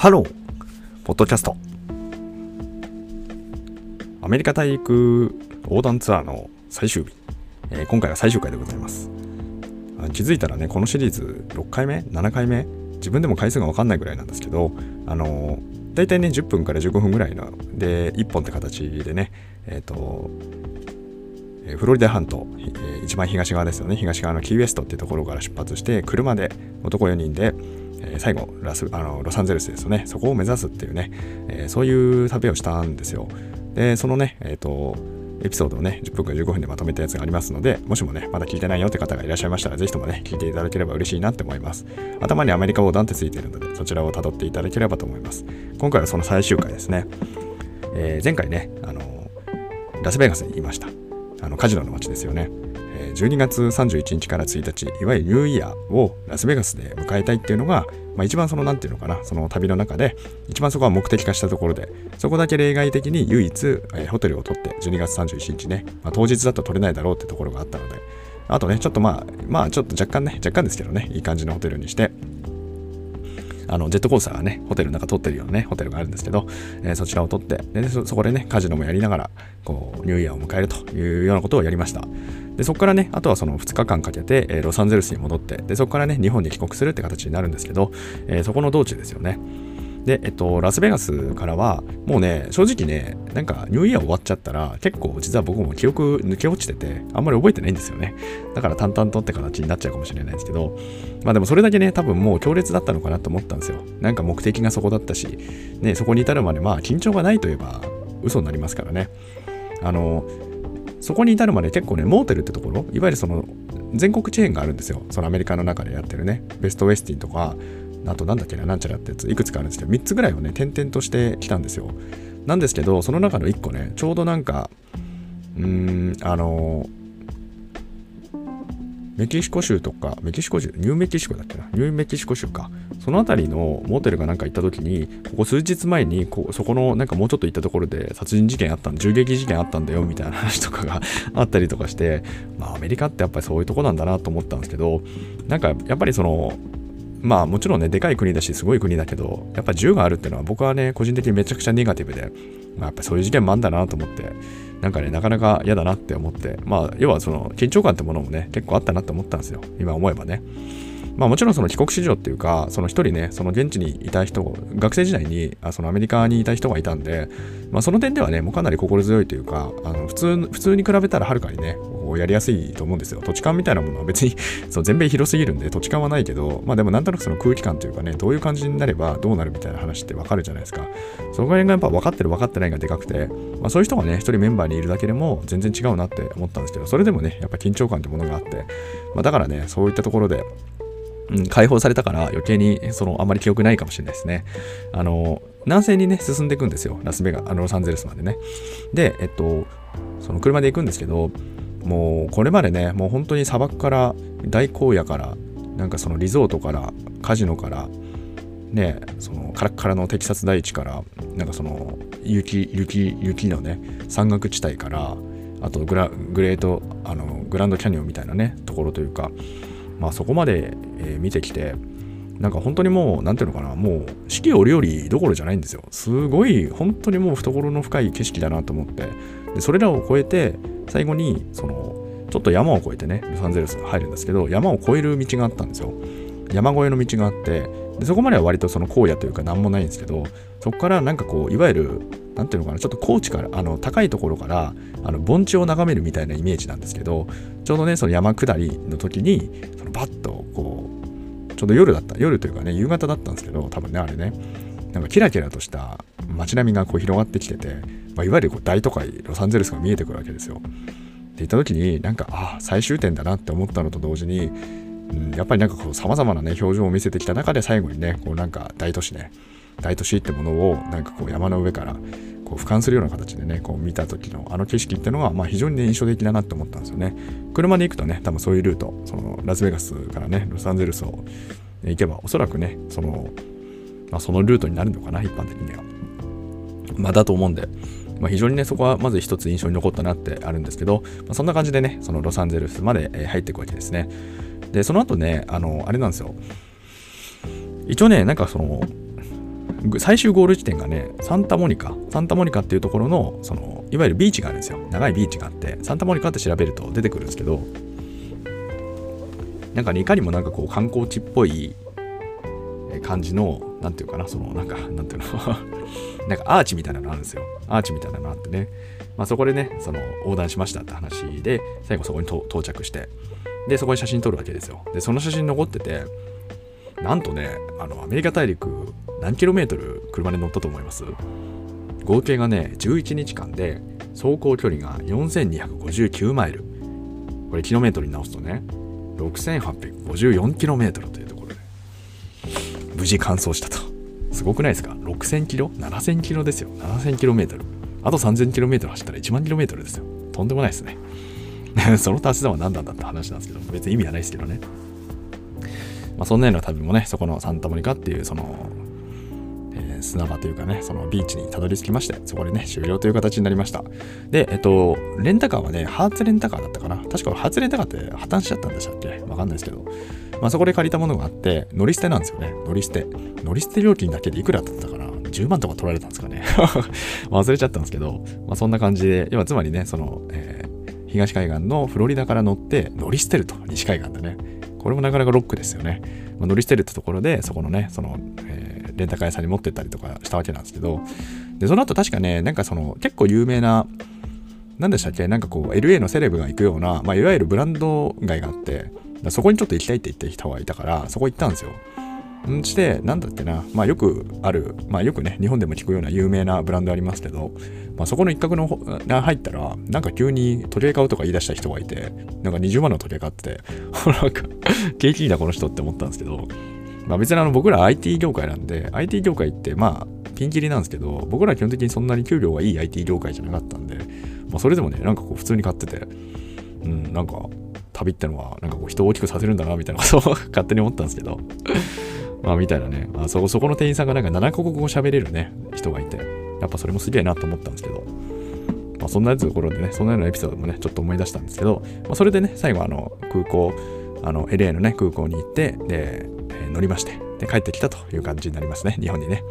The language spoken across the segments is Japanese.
ハロー、ポッドキャスト。アメリカ大陸横断ツアーの最終日、えー今回は最終回でございます。気づいたらね、このシリーズ6回目 ?7 回目？自分でも回数がわかんないぐらいなんですけど、あのー、大体ね、10分から15分ぐらいので、1本って形でね、えっ、と、フロリダ半島、え一番東側ですよね、東側のキーウェストっていうところから出発して、車で男4人で、最後ラスあの、ロサンゼルスですよね、そこを目指すっていうね、えーそういう旅をしたんですよ。で、そのね、えっ、と、エピソードをね、10分か15分でまとめたやつがありますので、もしもね、まだ聞いてないよって方がいらっしゃいましたら、ぜひともね、聞いていただければ嬉しいなって思います。頭にアメリカ横断ってついてるので、そちらを辿っていただければと思います。今回はその最終回ですね。えー前回ね、あのラスベガスにいました。あのカジノの街ですよね。12月31日から1日、いわゆるニューイヤーをラスベガスで迎えたいっていうのが、まあ、一番その、何て言うのかな、その旅の中で、一番そこは目的化したところで、そこだけ例外的に唯一、えーホテルを取って、12月31日ね、まあ、当日だと取れないだろうってところがあったので、あとね、ちょっとまあ、まあ、ちょっと若干ね、若干ですけどね、いい感じのホテルにして、あのジェットコースターがね、ホテルの中撮ってるようなね、ホテルがあるんですけど、えーそちらを撮ってでそ、そこでね、カジノもやりながら、こう、ニューイヤーを迎えるというようなことをやりました。で、そこからね、あとはその2日間かけて、えーロサンゼルスに戻って、で、そこからね、日本に帰国するって形になるんですけど、えーそこの道中ですよね。で、えっと、ラスベガスからは、もうね、正直ね、なんか、ニューイヤー終わっちゃったら、結構、実は僕も記憶抜け落ちてて、あんまり覚えてないんですよね。だから、淡々とって形になっちゃうかもしれないですけど、まあでも、それだけね、多分もう強烈だったのかなと思ったんですよ。なんか目的がそこだったし、ね、そこに至るまで、まあ、緊張がないといえば、嘘になりますからね。あの、そこに至るまで結構ね、モーテルってところ、いわゆるその、全国チェーンがあるんですよ。そのアメリカの中でやってるね。ベストウェスティンとか、あとなんだっけな、なんちゃらってやつ、いくつかあるんですけど、3つぐらいをね、点々としてきたんですよ。なんですけど、その中の1個ね、ちょうどなんか、うーん、あの、メキシコ州とか、メキシコ州、ニューメキシコだっけな、ニューメキシコ州か。その辺りのモーテルがなんか行った時に、ここ数日前にこ、そこのなんかもうちょっと行ったところで殺人事件あったん銃撃事件あったんだよみたいな話とかが あったりとかして、まあアメリカってやっぱりそういうとこなんだなと思ったんですけど、なんかやっぱりその、まあもちろんね、でかい国だし、すごい国だけど、やっぱ銃があるっていうのは僕はね、個人的にめちゃくちゃネガティブで、まあ、やっぱそういう事件もあんだなと思って、なんかね、なかなか嫌だなって思って、まあ、要はその緊張感ってものもね、結構あったなって思ったんですよ。今思えばね。まあもちろんその帰国子女っていうか、その一人ね、その現地にいた人、学生時代にあそのアメリカにいた人がいたんで、まあその点ではね、もうかなり心強いというか、あの普通普通に比べたらはるかにね、こうやりやすいと思うんですよ。土地勘みたいなものは別に そう全米広すぎるんで土地勘はないけど、まあでもなんとなくその空気感というかね、どういう感じになればどうなるみたいな話ってわかるじゃないですか。そのぐらいがやっぱ分かってる分かってないがでかくて、まあそういう人がね、一人メンバーにいるだけでも全然違うなって思ったんですけど、それでもね、やっぱ緊張感ってものがあって、まあだからね、そういったところで、うん、解放されたから余計にそのあまり記憶ないかもしれないですね。あの南西にね進んでいくんですよラスベガあのロサンゼルスまでね。でえっとその車で行くんですけどもうこれまでねもう本当に砂漠から大荒野からなんかそのリゾートからカジノからねそのカラッカラのテキサス大地からなんかその雪雪雪のね山岳地帯からあとグラグレートあのグランドキャニオンみたいなねところというかまあそこまで、え見てきてなんか本当にもうなんていうのかなもう四季折々どころじゃないんですよ。すごい本当にもう懐の深い景色だなと思ってでそれらを越えて最後にそのちょっと山を越えてねロサンゼルスが入るんですけど山を越える道があったんですよ。山越えの道があってでそこまでは割とその荒野というか何もないんですけどそこからなんかこういわゆるなんていうのかなちょっと高地からあの高いところからあの盆地を眺めるみたいなイメージなんですけどちょうどねその山下りの時にそのバッとこうちょうど夜だった夜というかね夕方だったんですけど多分ねあれねなんかキラキラとした街並みがこう広がってきてて、まあ、いわゆるこう大都会ロサンゼルスが見えてくるわけですよ。って言った時になんかああ最終点だなって思ったのと同時に、うん、やっぱりなんかこう様々なね表情を見せてきた中で最後にねこうなんか大都市ね大都市ってものをなんかこう山の上からこう俯瞰するような形でねこう見た時のあの景色ってのはまあ非常に、ね、印象的だなって思ったんですよね車で行くとね多分そういうルートそのラスベガスからねロサンゼルスを行けばおそらくねその,、まあ、そのルートになるのかな一般的にはまあだと思うんでまあ、非常にね、そこはまず一つ印象に残ったなってあるんですけど、まあ、そんな感じでね、そのロサンゼルスまで入っていくわけですね。で、その後ね、あの、あれなんですよ。一応ね、なんかその、最終ゴール地点がね、サンタモニカ、サンタモニカっていうところの、その、いわゆるビーチがあるんですよ。長いビーチがあって、サンタモニカって調べると出てくるんですけど、なんかね、いかにもなんかこう観光地っぽい感じの、なんていうかな、その、なんか、なんていうの？なんかアーチみたいなのあるんですよ。アーチみたいなのあってね。まあそこでね、その横断しましたって話で、最後そこに到着して、で、そこに写真撮るわけですよ。で、その写真残ってて、なんとね、あの、アメリカ大陸何キロメートル車で乗ったと思います？合計がね、11日間で走行距離が4259マイル。これキロメートルに直すとね、6854キロメートルと、無事完走したと。すごくないですか ?6000 キロ ?7000 キロですよ。7000キロメートル。あと3000キロメートル走ったら1万キロメートルですよ。とんでもないですね。その足し算は何なんだって話なんですけど、別に意味はないですけどね。まあ、そんなような旅もね、そこのサンタモニカっていう、その、砂場というかね、そのビーチにたどり着きまして、そこでね、終了という形になりました。で、えっと、レンタカーはね、ハーツレンタカーだったかな。確かハーツレンタカーって破綻しちゃったんでしたっけ？わかんないですけど、まあ、そこで借りたものがあって、乗り捨てなんですよね。乗り捨て。乗り捨て料金だけでいくらだったかな？10万とか取られたんですかね 忘れちゃったんですけど、まあ、そんな感じで、今つまりね、その、えー、東海岸のフロリダから乗って乗り捨てると、西海岸でね。これもなかなかロックですよね。ま、乗り捨てるってところで、そこのね、その、レンタカー屋さんに持ってったりとかしたわけなんですけど、で、その後確かね、なんかその、結構有名な、何でしたっけなんかこう、LA のセレブが行くような、まあ、いわゆるブランド街があって、そこにちょっと行きたいって言って人がいたから、そこ行ったんですよ。んして、なんだっけな、まあよくある、まあよくね、日本でも聞くような有名なブランドありますけど、まあそこの一角の入ったら、なんか急に時計買うとか言い出した人がいて、なんか20万の時計買ってて、なんか、景気いいなこの人って思ったんですけど、まあ別にあの僕ら IT 業界なんで、IT 業界ってまあピンキリなんですけど、僕ら基本的にそんなに給料がいい IT 業界じゃなかったんで、まあそれでもね、なんかこう普通に買ってて、うん、なんか旅ってのはなんかこう人を大きくさせるんだなみたいなことを 勝手に思ったんですけどまあみたいなね、まあ、そこそこの店員さんがなんか7カ国語喋れるね人がいてやっぱそれもすげえなと思ったんですけどまあそんなところでねそんなようなエピソードもねちょっと思い出したんですけど、まあ、それでね最後あの空港あの LA のね空港に行ってで、え、乗りましてで帰ってきたという感じになりますね日本にね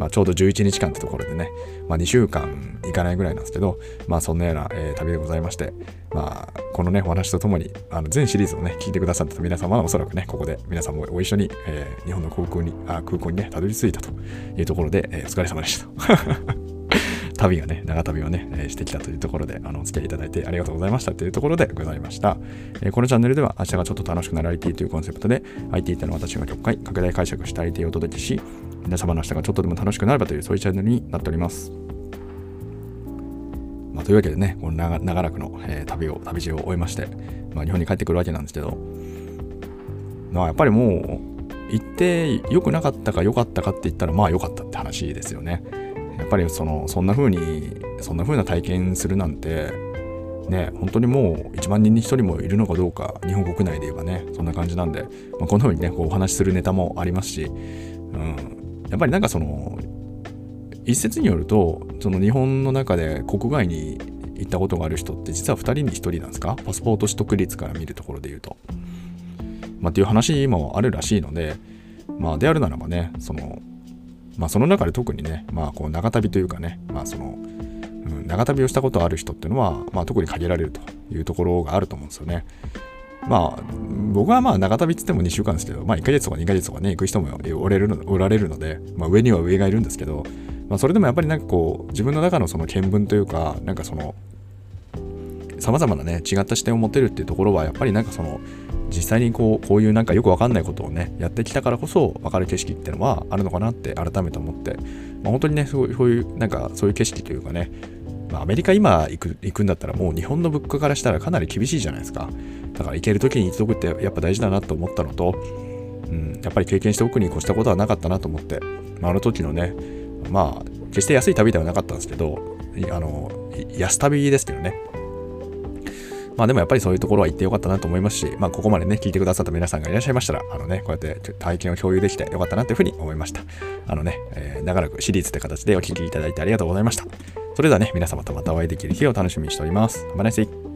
まあ、ちょうど11日間ってところでね、まあ、2週間いかないぐらいなんですけど、まあ、そんなような、えー、旅でございまして、まあ、このね、お話とともに、あの全シリーズをね、聞いてくださった皆様はおそらくね、ここで皆さんもご一緒に、えー、日本の航空に、あ空港にね、たどり着いたというところで、えー、お疲れ様でした。旅がね、長旅をね、えー、してきたというところで、あの、お付き合いいただいてありがとうございましたというところでございました。えー、このチャンネルでは、明日がちょっと楽しくなる IT というコンセプトで、IT ってのは私が曲解、拡大解釈した IT をお届けし、皆様の明日がちょっとでも楽しくなればという、そういうチャンネルになっております。まあ、というわけでね、この長長らくの、えー、旅を、旅路を終えまして、まあ、日本に帰ってくるわけなんですけど、まあ、やっぱりもう、行って良くなかったか良かったかって言ったら、まあ良かったって話ですよね。やっぱりそのそんな風にそんな風な体験するなんてね本当にもう1万人に1人もいるのかどうか日本国内で言えばねそんな感じなんで、まあ、この風にねこうお話しするネタもありますし、うん、やっぱりなんかその一説によるとその日本の中で国外に行ったことがある人って実は2人に1人なんですか？パスポート取得率から見るところで言うと。まあ、っていう話もあるらしいので、まあ、であるならばねそのまあ、その中で特にね、まあ、こう長旅というかね、まあそのうん、長旅をしたことある人っていうのは、まあ、特に限られるというところがあると思うんですよね。まあ、僕はまあ長旅って言っても2週間ですけど、まあ1ヶ月とか2ヶ月とかね、行く人もおれるのおられるので、まあ上には上がいるんですけど、まあそれでもやっぱりなんかこう、自分の中のその見聞というか、なんかその、さまざまなね、違った視点を持てるっていうところは、やっぱりなんかその、実際にこうこういうなんかよくわかんないことをねやってきたからこそ分かる景色ってのはあるのかなって改めて思って、まあ、本当にねそういうなんかそういう景色というかね、ま、アメリカ今行く行くんだったらもう日本の物価からしたらかなり厳しいじゃないですか。だから行ける時に行っとくってやっぱ大事だなと思ったのと、うん、やっぱり経験しておくに越したことはなかったなと思って、まあ、あの時のねまあ決して安い旅ではなかったんですけどあの安旅ですけどね。まあでもやっぱりそういうところは行ってよかったなと思いますし、まあここまでね、聞いてくださった皆さんがいらっしゃいましたら、あのね、こうやって体験を共有できてよかったなというふうに思いました。あのね、えー、長らくシリーズって形でお聴きいただいてありがとうございました。それではね、皆様とまたお会いできる日を楽しみにしております。Have a nice.